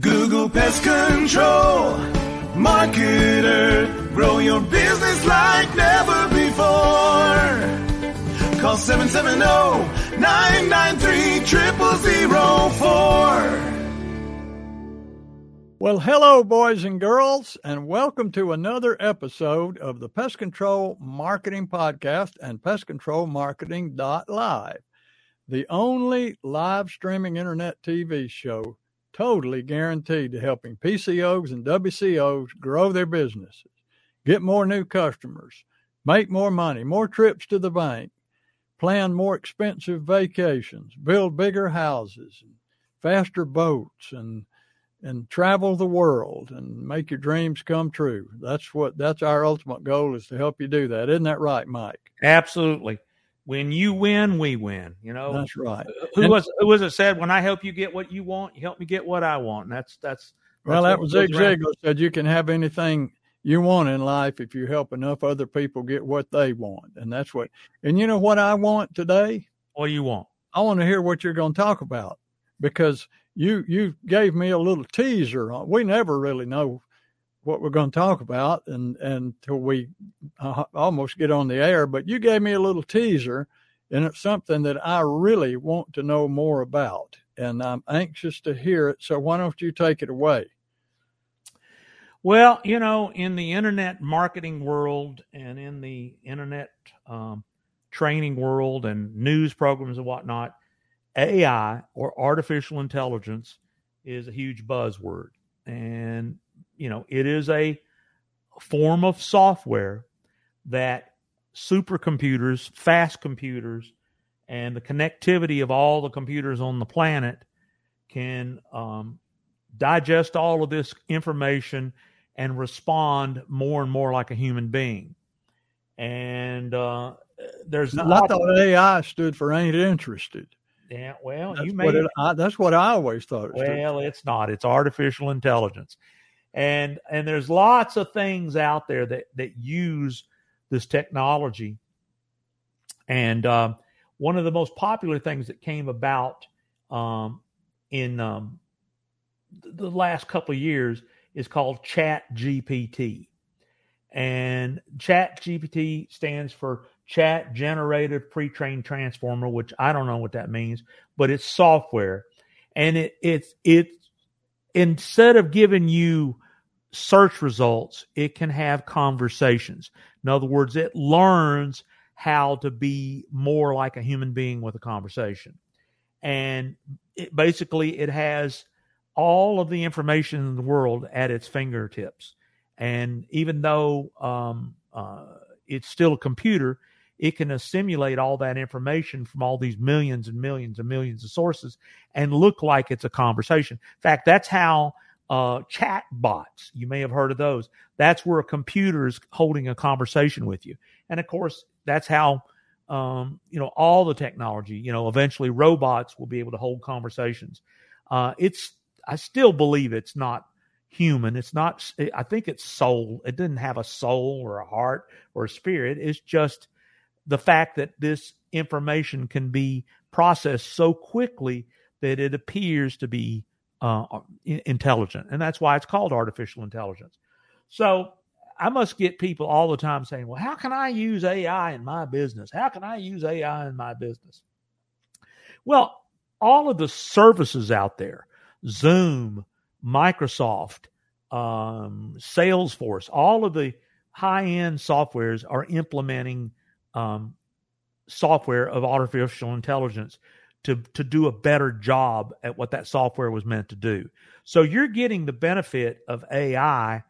Google Pest Control. Marketer, grow your business like never before. Call 770-993-0004. Well, hello, boys and girls, and welcome to another episode of the Pest Control Marketing Podcast and Pest Control Marketing Live, the only live streaming internet TV show totally guaranteed to helping PCOs and WCOs grow their businesses, get more new customers, make more money, more trips to the bank, plan more expensive vacations, build bigger houses, faster boats, and and travel the world and make your dreams come true. That's what that's our ultimate goal is to help you do that. Isn't that right, Mike? Absolutely. When you win, we win. You know, that's right. Uh, who and, was who was it said? When I help you get what you want, you help me get what I want. And that's that's. Well, that was Zig Ziglar said you can have anything you want in life if you help enough other people get what they want, and that's what. And you know what I want today? What do you want? I want to hear what you're going to talk about because you you gave me a little teaser. We never really know what we're going to talk about and, until we almost get on the air. But you gave me a little teaser, and it's something that I really want to know more about, and I'm anxious to hear it. So why don't you take it away? Well, you know, in the internet marketing world and in the internet um, training world and news programs and whatnot, AI or artificial intelligence is a huge buzzword. And, you know, it is a form of software that supercomputers, fast computers, and the connectivity of all the computers on the planet can um, digest all of this information and respond more and more like a human being. And uh, there's I thought AI stood for ain't interested. Yeah, well, that's you may. It, I, that's what I always thought. It well, it's not. It's artificial intelligence, and and there's lots of things out there that that use this technology. And um, one of the most popular things that came about um, in um, the last couple of years is called Chat GPT, and Chat GPT stands for chat generated pre-trained transformer, which I don't know what that means, but it's software. And it it's it instead of giving you search results, it can have conversations. In other words, it learns how to be more like a human being with a conversation. And it, basically, it has all of the information in the world at its fingertips. And even though um, uh, it's still a computer, it can assimilate all that information from all these millions and millions and millions of sources and look like it's a conversation. In fact, that's how uh, chat bots, you may have heard of those. That's where a computer is holding a conversation with you. And of course, that's how, um, you know, all the technology, you know, eventually robots will be able to hold conversations. Uh, it's, I still believe it's not human. It's not, I think it's soul. It didn't have a soul or a heart or a spirit. It's just, the fact that this information can be processed so quickly that it appears to be uh, intelligent. And that's why it's called artificial intelligence. So I must get people all the time saying, well, how can I use AI in my business? How can I use AI in my business? Well, all of the services out there, Zoom, Microsoft, um, Salesforce, all of the high end softwares are implementing um, software of artificial intelligence to to do a better job at what that software was meant to do. So you're getting the benefit of AI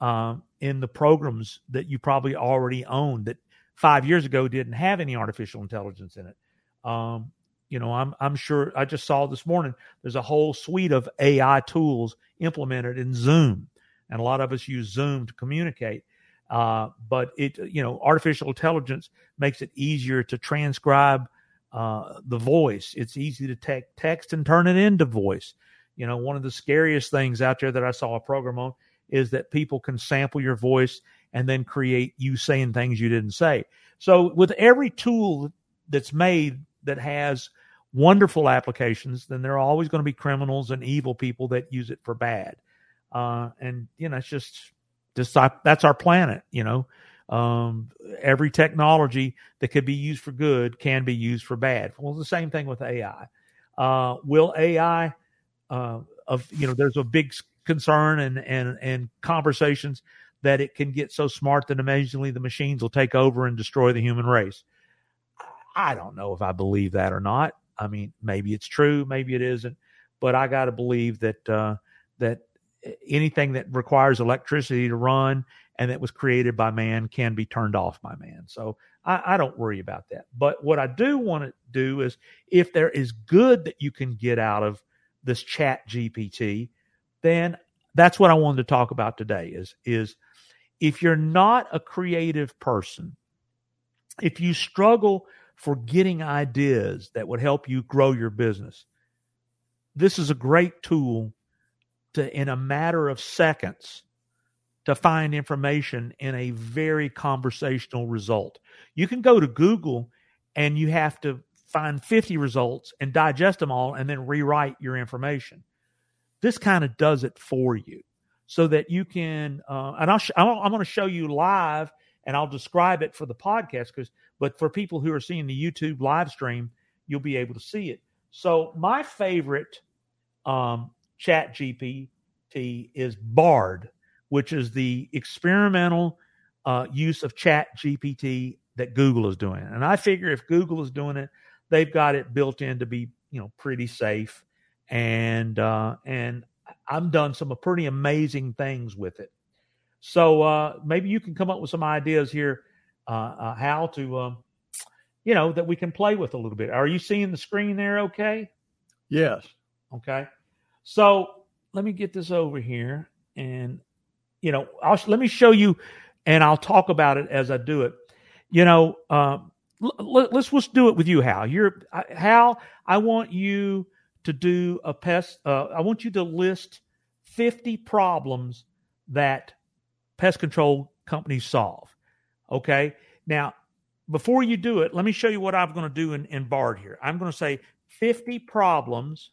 um, in the programs that you probably already own that five years ago didn't have any artificial intelligence in it. Um, you know, I'm I'm sure I just saw this morning. There's a whole suite of AI tools implemented in Zoom, and a lot of us use Zoom to communicate. Uh, but it, you know, artificial intelligence makes it easier to transcribe uh, the voice. It's easy to take text and turn it into voice. You know, one of the scariest things out there that I saw a program on is that people can sample your voice and then create you saying things you didn't say. So with every tool that's made that has wonderful applications, then there are always going to be criminals and evil people that use it for bad. Uh, and you know, it's just that's our planet. You know, um, every technology that could be used for good can be used for bad. Well, the same thing with AI. Uh, will AI uh, of you know? There's a big concern and and and conversations that it can get so smart that amazingly the machines will take over and destroy the human race. I don't know if I believe that or not. I mean, maybe it's true, maybe it isn't, but I got to believe that uh, that anything that requires electricity to run and that was created by man can be turned off by man. So I, I don't worry about that. But what I do want to do is if there is good that you can get out of this chat GPT, then that's what I wanted to talk about today is is if you're not a creative person, if you struggle for getting ideas that would help you grow your business, this is a great tool to, in a matter of seconds, to find information in a very conversational result. You can go to Google and you have to find 50 results and digest them all and then rewrite your information. This kind of does it for you so that you can, uh, and I'll sh- I'm going to show you live and I'll describe it for the podcast because, but for people who are seeing the YouTube live stream, you'll be able to see it. So my favorite um, chat GPT is Bard, which is the experimental uh, use of chat GPT that Google is doing. And I figure if Google is doing it, they've got it built in to be, you know, pretty safe. And, uh, and I've done some pretty amazing things with it. So uh, maybe you can come up with some ideas here, uh, uh, how to, um, you know, that we can play with a little bit. Are you seeing the screen there? Okay. Yes. Okay. So let me get this over here, and you know, I'll let me show you, and I'll talk about it as I do it. You know, um, let, us let's do it with you, Hal. You're Hal. I want you to do a pest. Uh, I want you to list fifty problems that pest control companies solve. Okay. Now, before you do it, let me show you what I'm going to do in, in BARD here. I'm going to say 50 problems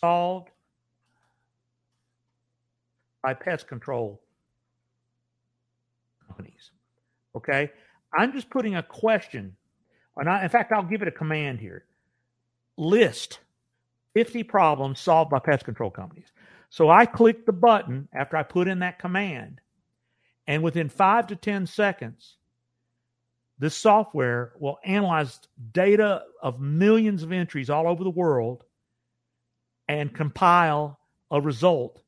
solved by pest control companies. Okay. I'm just putting a question. And I, in fact, I'll give it a command here. List 50 problems solved by pest control companies. So I click the button after I put in that command, and within five to 10 seconds, this software will analyze data of millions of entries all over the world and compile a result.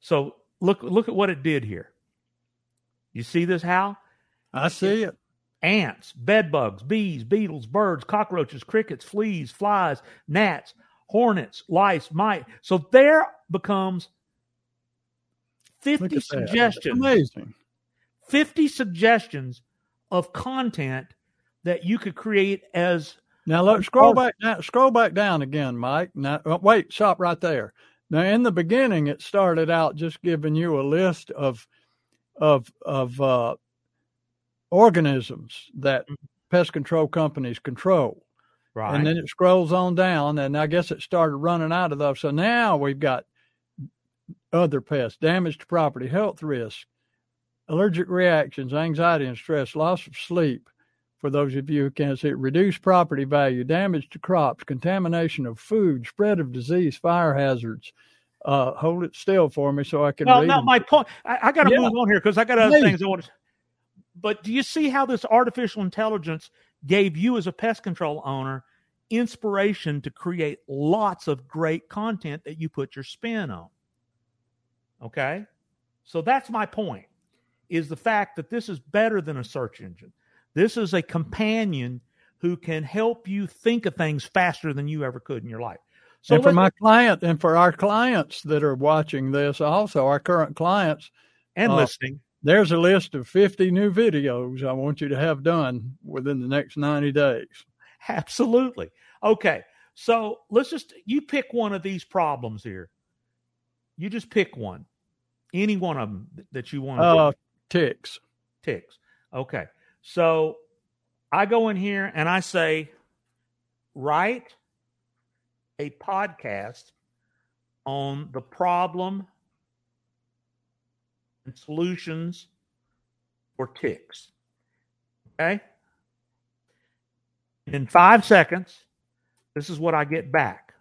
So look look at what it did here. You see this, Hal? I see it. Ants, bed bugs, bees, beetles, birds, cockroaches, crickets, fleas, flies, gnats, hornets, lice, mice. So there becomes 50 suggestions. Amazing. 50 suggestions of content that you could create as now look scroll back now, scroll back down again mike now uh, wait stop right there now in the beginning it started out just giving you a list of of of uh, organisms that mm-hmm. pest control companies control Right. And then it scrolls on down, and I guess it started running out of those. So now we've got other pests, damage to property, health risks, allergic reactions, anxiety and stress, loss of sleep. For those of you who can't see it, reduced property value, damage to crops, contamination of food, spread of disease, fire hazards. Uh, hold it still for me so I can. Well, read no, them. my point. I, I got to yeah. move on here because I got other Please. things I want to. But do you see how this artificial intelligence gave you as a pest control owner inspiration to create lots of great content that you put your spin on. Okay? So that's my point is the fact that this is better than a search engine. This is a companion who can help you think of things faster than you ever could in your life. So and for my client and for our clients that are watching this also, our current clients and uh, listening, there's a list of 50 new videos I want you to have done within the next 90 days. Absolutely. Okay. So let's just, you pick one of these problems here. You just pick one, any one of them that you want to. Uh, ticks. Ticks. Okay. So I go in here and I say, write a podcast on the problem and solutions for ticks. Okay? In five seconds, this is what I get back.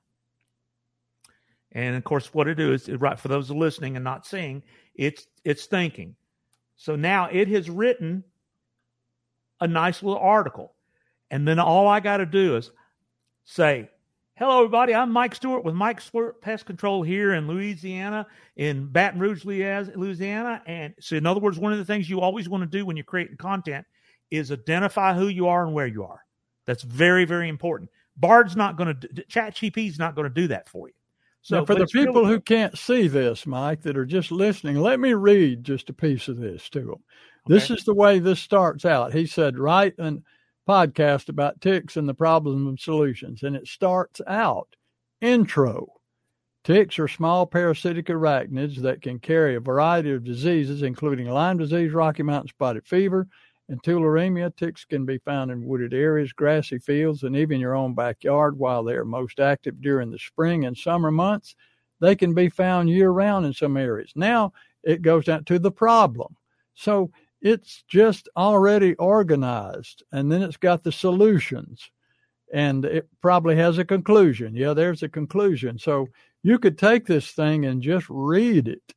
And of course, what it is, right for those listening and not seeing, it's it's thinking. So now it has written a nice little article. And then all I got to do is say, Hello, everybody. I'm Mike Stewart with Mike Stewart Pest Control here in Louisiana, in Baton Rouge, Louisiana. And so, in other words, one of the things you always want to do when you're creating content is identify who you are and where you are. That's very, very important. Bard's not going to, ChatGPT is not going to do that for you. So, now for the people really, who can't see this, Mike, that are just listening, let me read just a piece of this to them. Okay. This is the way this starts out. He said, write an podcast about ticks and the problems and solutions. And it starts out intro. Ticks are small parasitic arachnids that can carry a variety of diseases, including Lyme disease, Rocky Mountain spotted fever, and tularemia. Ticks can be found in wooded areas, grassy fields, and even your own backyard while they are most active during the spring and summer months. They can be found year round in some areas. Now it goes down to the problem. So it's just already organized and then it's got the solutions and it probably has a conclusion. Yeah, there's a conclusion. So you could take this thing and just read it.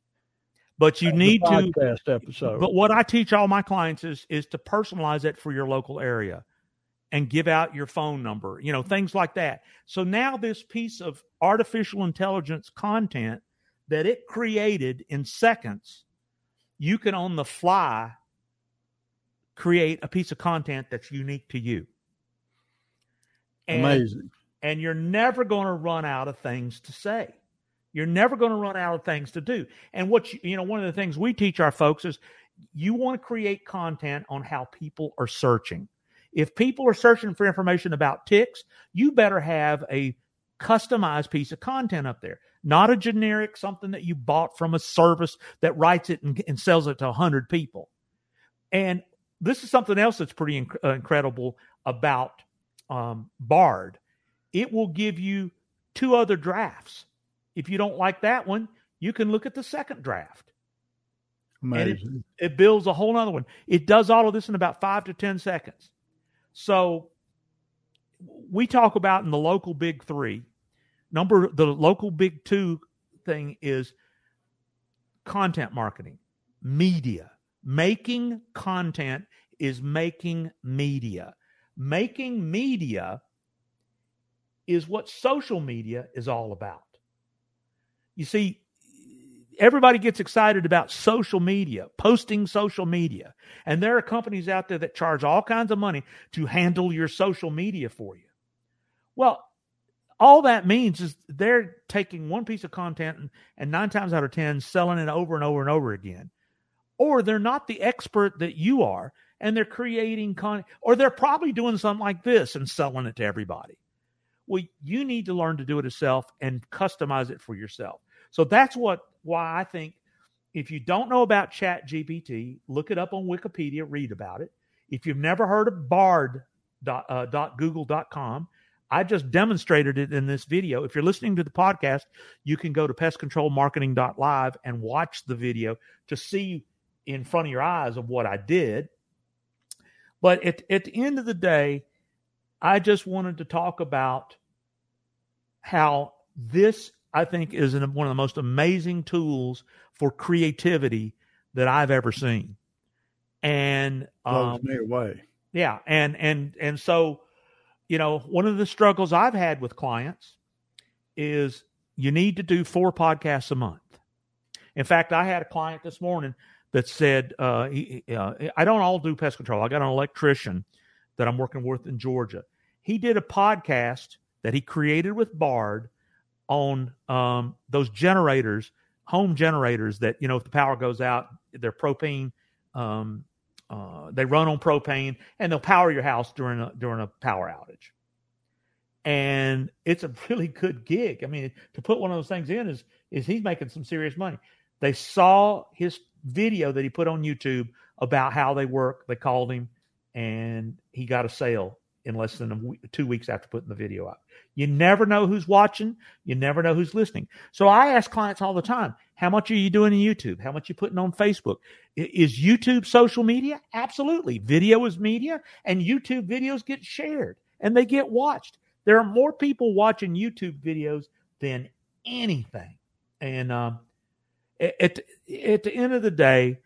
But you need to podcast episode. But what I teach all my clients is is to personalize it for your local area and give out your phone number, you know, things like that. So now this piece of artificial intelligence content that it created in seconds, you can on the fly create a piece of content that's unique to you. And, Amazing. And you're never going to run out of things to say. You're never going to run out of things to do. And what you, you know, one of the things we teach our folks is you want to create content on how people are searching. If people are searching for information about ticks, you better have a customized piece of content up there, not a generic something that you bought from a service that writes it and, and sells it to 100 people. And this is something else that's pretty inc- uh, incredible about um, Bard. It will give you two other drafts. If you don't like that one, you can look at the second draft. Amazing. It, it, builds a whole other one. It does all of this in about five to 10 seconds. So we talk about in the local big three. Number the local big two thing is content marketing, media. Making content is making media. Making media is what social media is all about. You see, everybody gets excited about social media, posting social media. And there are companies out there that charge all kinds of money to handle your social media for you. Well, all that means is they're taking one piece of content and, and nine times out of 10 selling it over and over and over again or they're not the expert that you are and they're creating content, or they're probably doing something like this and selling it to everybody well you need to learn to do it yourself and customize it for yourself so that's what why i think if you don't know about chat gpt look it up on wikipedia read about it if you've never heard of bard dot, uh, I just demonstrated it in this video. If you're listening to the podcast, you can go to pestcontrolmarketing.live and watch the video to see in front of your eyes of what I did. But at, at the end of the day, I just wanted to talk about how this, I think, is one of the most amazing tools for creativity that I've ever seen. And um, me away. Yeah, and and and so, you know, one of the struggles I've had with clients is you need to do four podcasts a month. In fact, I had a client this morning that said, uh, he, uh, I don't all do pest control. I got an electrician that I'm working with in Georgia. He did a podcast that he created with Bard on um, those generators, home generators that, you know, if the power goes out, they're propane. Um, uh, they run on propane and they'll power your house during a, during a power outage. And it's a really good gig. I mean, to put one of those things in is is he's making some serious money. They saw his video that he put on YouTube about how they work. They called him and he got a sale in less than two weeks after putting the video up. You never know who's watching. You never know who's listening. So I ask clients all the time, how much are you doing in YouTube? How much you putting on Facebook? Is YouTube social media? Absolutely. Video is media and YouTube videos get shared and they get watched. There are more people watching YouTube videos than anything. And um, at, at the end of the day,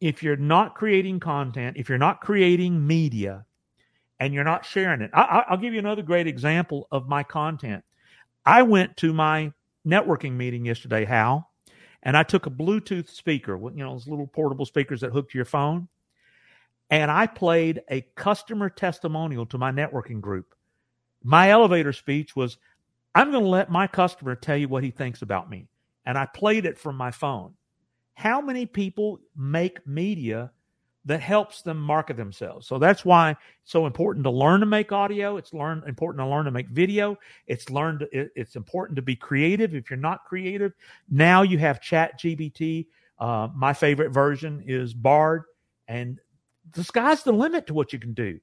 if you're not creating content, if you're not creating media, and you're not sharing it. I, will give you another great example of my content. I went to my networking meeting yesterday, Hal, and I took a Bluetooth speaker, you know, those little portable speakers that hook to your phone, and I played a customer testimonial to my networking group. My elevator speech was, I'm going to let my customer tell you what he thinks about me. And I played it from my phone. How many people make media that helps them market themselves. So that's why it's so important to learn to make audio. It's learn important to learn to make video. It's learned it, it's important to be creative. If you're not creative, now you have Chat GBT. Uh, my favorite version is Bard, and the sky's the limit to what you can do.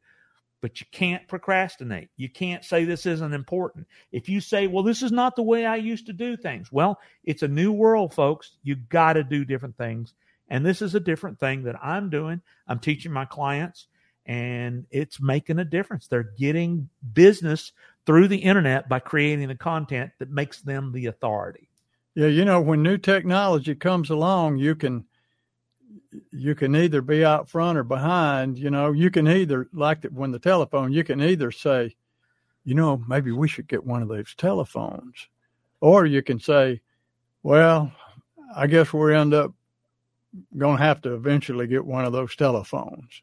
But you can't procrastinate. You can't say this isn't important. If you say, well, this is not the way I used to do things, well, it's a new world, folks. You got to do different things and this is a different thing that I'm doing. I'm teaching my clients and it's making a difference. They're getting business through the internet by creating the content that makes them the authority. Yeah, you know, when new technology comes along, you can you can either be out front or behind. You know, you can either like the, when the telephone, you can either say, you know, maybe we should get one of those telephones, or you can say, well, I guess we end up going to have to eventually get one of those telephones.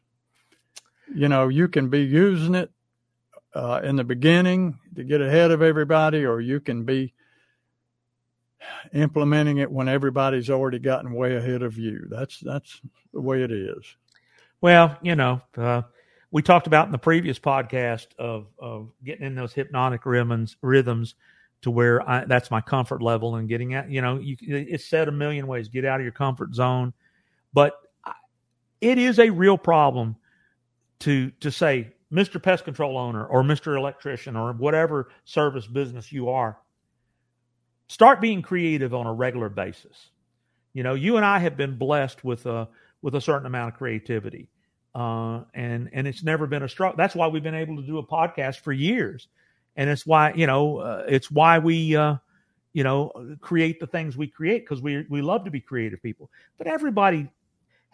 You know, you can be using it uh, in the beginning to get ahead of everybody, or you can be implementing it when everybody's already gotten way ahead of you. That's that's the way it is. Well, you know, uh, we talked about in the previous podcast of of getting in those hypnotic rhythms rhythms to where I, that's my comfort level and getting at. You know, you, it's said a million ways: get out of your comfort zone but it is a real problem to to say, Mr. Pest Control owner or Mr. Electrician or whatever service business you are, start being creative on a regular basis. You know, you and I have been blessed with a with a certain amount of creativity, uh, and and it's never been a struggle. That's why we've been able to do a podcast for years, and it's why you know uh, it's why we uh, you know create the things we create because we we love to be creative people. But everybody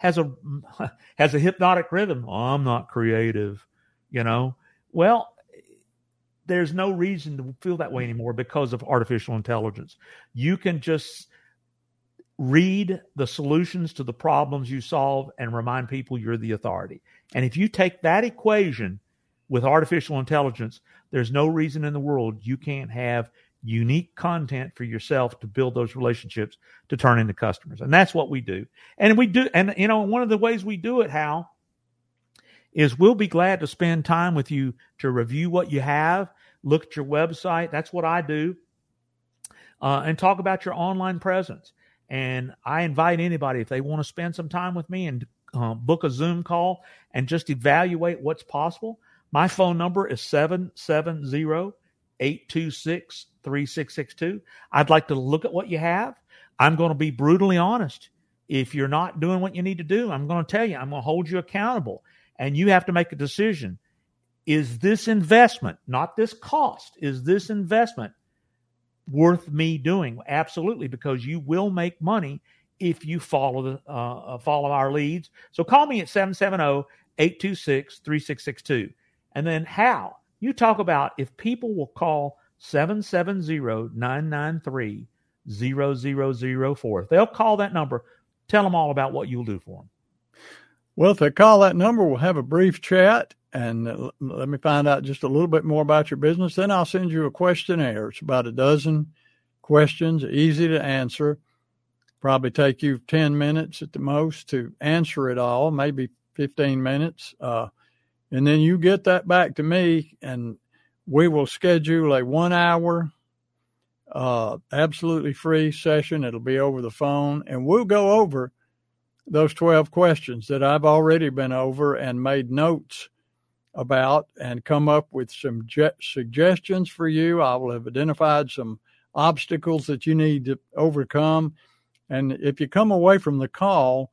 has a has a hypnotic rhythm. Oh, I'm not creative, you know. Well, there's no reason to feel that way anymore because of artificial intelligence. You can just read the solutions to the problems you solve and remind people you're the authority. And if you take that equation with artificial intelligence, there's no reason in the world you can't have unique content for yourself to build those relationships to turn into customers. And that's what we do. And we do, and you know, one of the ways we do it, Hal, is we'll be glad to spend time with you to review what you have, look at your website. That's what I do. Uh, and talk about your online presence. And I invite anybody, if they want to spend some time with me and uh, book a Zoom call and just evaluate what's possible, my phone number is 770 826 3662. I'd like to look at what you have. I'm going to be brutally honest. If you're not doing what you need to do, I'm going to tell you, I'm going to hold you accountable. And you have to make a decision. Is this investment, not this cost, is this investment worth me doing? Absolutely, because you will make money if you follow the uh, follow our leads. So call me at 770 826 3662. And then how? You talk about if people will call 770-993-0004. If they'll call that number, tell them all about what you'll do for them. Well, if they call that number, we'll have a brief chat and let me find out just a little bit more about your business. Then I'll send you a questionnaire. It's about a dozen questions, easy to answer. Probably take you 10 minutes at the most to answer it all, maybe 15 minutes. Uh, and then you get that back to me and we will schedule a one hour uh, absolutely free session it'll be over the phone and we'll go over those 12 questions that i've already been over and made notes about and come up with some je- suggestions for you. I will have identified some obstacles that you need to overcome. And if you come away from the call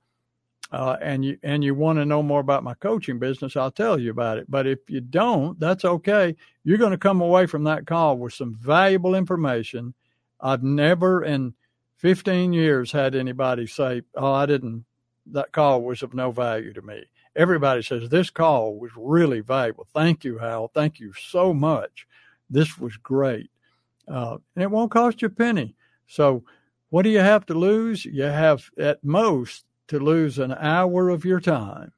uh, and you and you want to know more about my coaching business, I'll tell you about it. But if you don't, that's okay. You're going to come away from that call with some valuable information. I've never in 15 years had anybody say, "Oh, I didn't. That call was of no value to me." Everybody says this call was really valuable. Thank you, Hal. Thank you so much. This was great, uh, and it won't cost you a penny. So, what do you have to lose? You have at most to lose an hour of your time.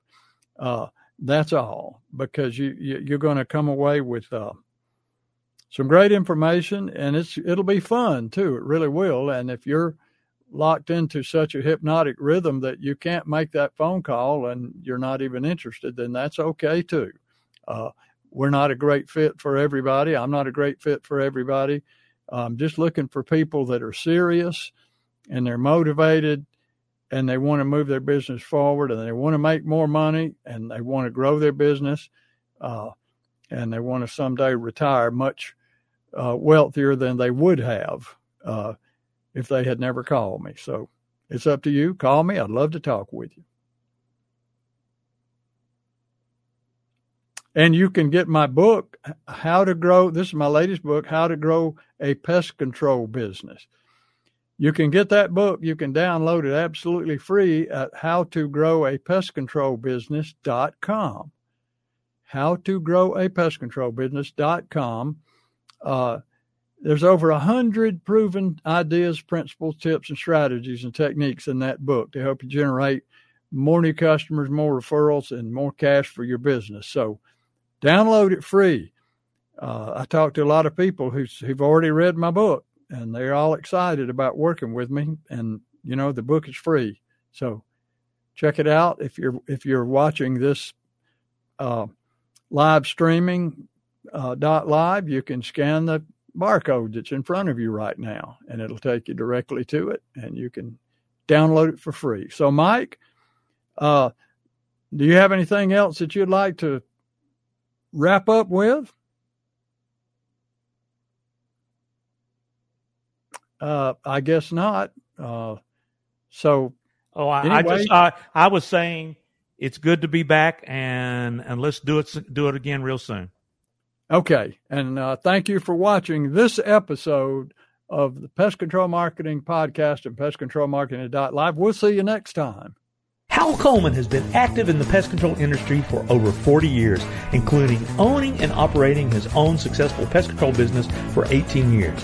Uh, that's all, because you, you are going to come away with uh, some great information, and it's it'll be fun too. It really will. And if you're locked into such a hypnotic rhythm that you can't make that phone call and you're not even interested, then that's okay too. Uh, we're not a great fit for everybody. I'm not a great fit for everybody. I'm just looking for people that are serious and they're motivated and they want to move their business forward and they want to make more money and they want to grow their business uh, and they want to someday retire much uh, wealthier than they would have uh, if they had never called me. So it's up to you. Call me. I'd love to talk with you. And you can get my book, How to Grow. This is my latest book, How to Grow a Pest Control Business. You can get that book. You can download it absolutely free at howtogrowapestcontrolbusiness.com. Howtogrowapestcontrolbusiness.com. Uh, there's over a hundred proven ideas, principles, tips, and strategies and techniques in that book to help you generate more new customers, more referrals, and more cash for your business. So, download it free. Uh, I talked to a lot of people who've already read my book, and they're all excited about working with me. And you know, the book is free, so check it out. If you're if you're watching this uh, live streaming uh, dot live, you can scan the barcode that's in front of you right now, and it'll take you directly to it, and you can download it for free. So, Mike, uh, do you have anything else that you'd like to wrap up with? Uh, I guess not. Uh, so, oh, I, anyway. I just I, I was saying it's good to be back, and and let's do it do it again real soon. Okay, and uh, thank you for watching this episode of the Pest Control Marketing Podcast and Pest Control Marketing Live. We'll see you next time. Hal Coleman has been active in the pest control industry for over 40 years, including owning and operating his own successful pest control business for 18 years.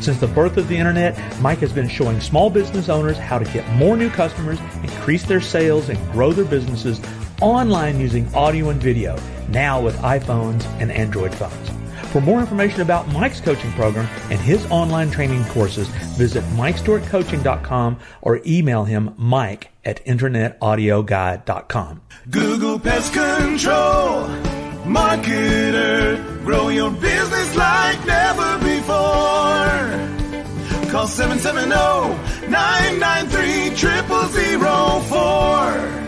Since the birth of the internet, Mike has been showing small business owners how to get more new customers, increase their sales, and grow their businesses online using audio and video, now with iPhones and Android phones. For more information about Mike's coaching program and his online training courses, visit MikeStewartCoaching.com or email him mike at InternetAudioGuy.com. Google Pest Control Marketer. Grow your business like never before. Call 770-993-0004.